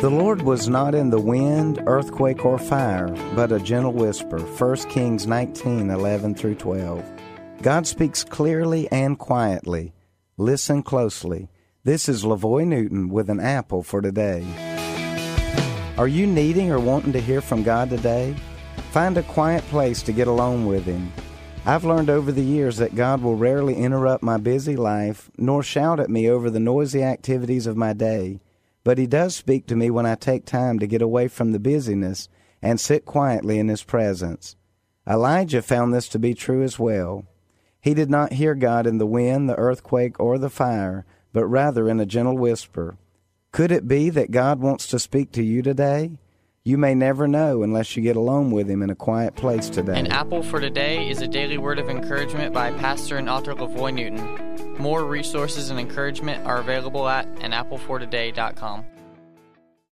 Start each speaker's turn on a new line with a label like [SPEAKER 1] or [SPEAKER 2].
[SPEAKER 1] The Lord was not in the wind, earthquake, or fire, but a gentle whisper. 1 Kings 19 11 through 12. God speaks clearly and quietly. Listen closely. This is Lavoy Newton with an apple for today. Are you needing or wanting to hear from God today? Find a quiet place to get alone with Him. I've learned over the years that God will rarely interrupt my busy life nor shout at me over the noisy activities of my day but He does speak to me when I take time to get away from the busyness and sit quietly in His presence. Elijah found this to be true as well. He did not hear God in the wind, the earthquake, or the fire, but rather in a gentle whisper. Could it be that God wants to speak to you today? You may never know unless you get alone with Him in a quiet place today.
[SPEAKER 2] An Apple for Today is a daily word of encouragement by pastor and author Lavoy Newton. More resources and encouragement are available at anapplefortoday.com.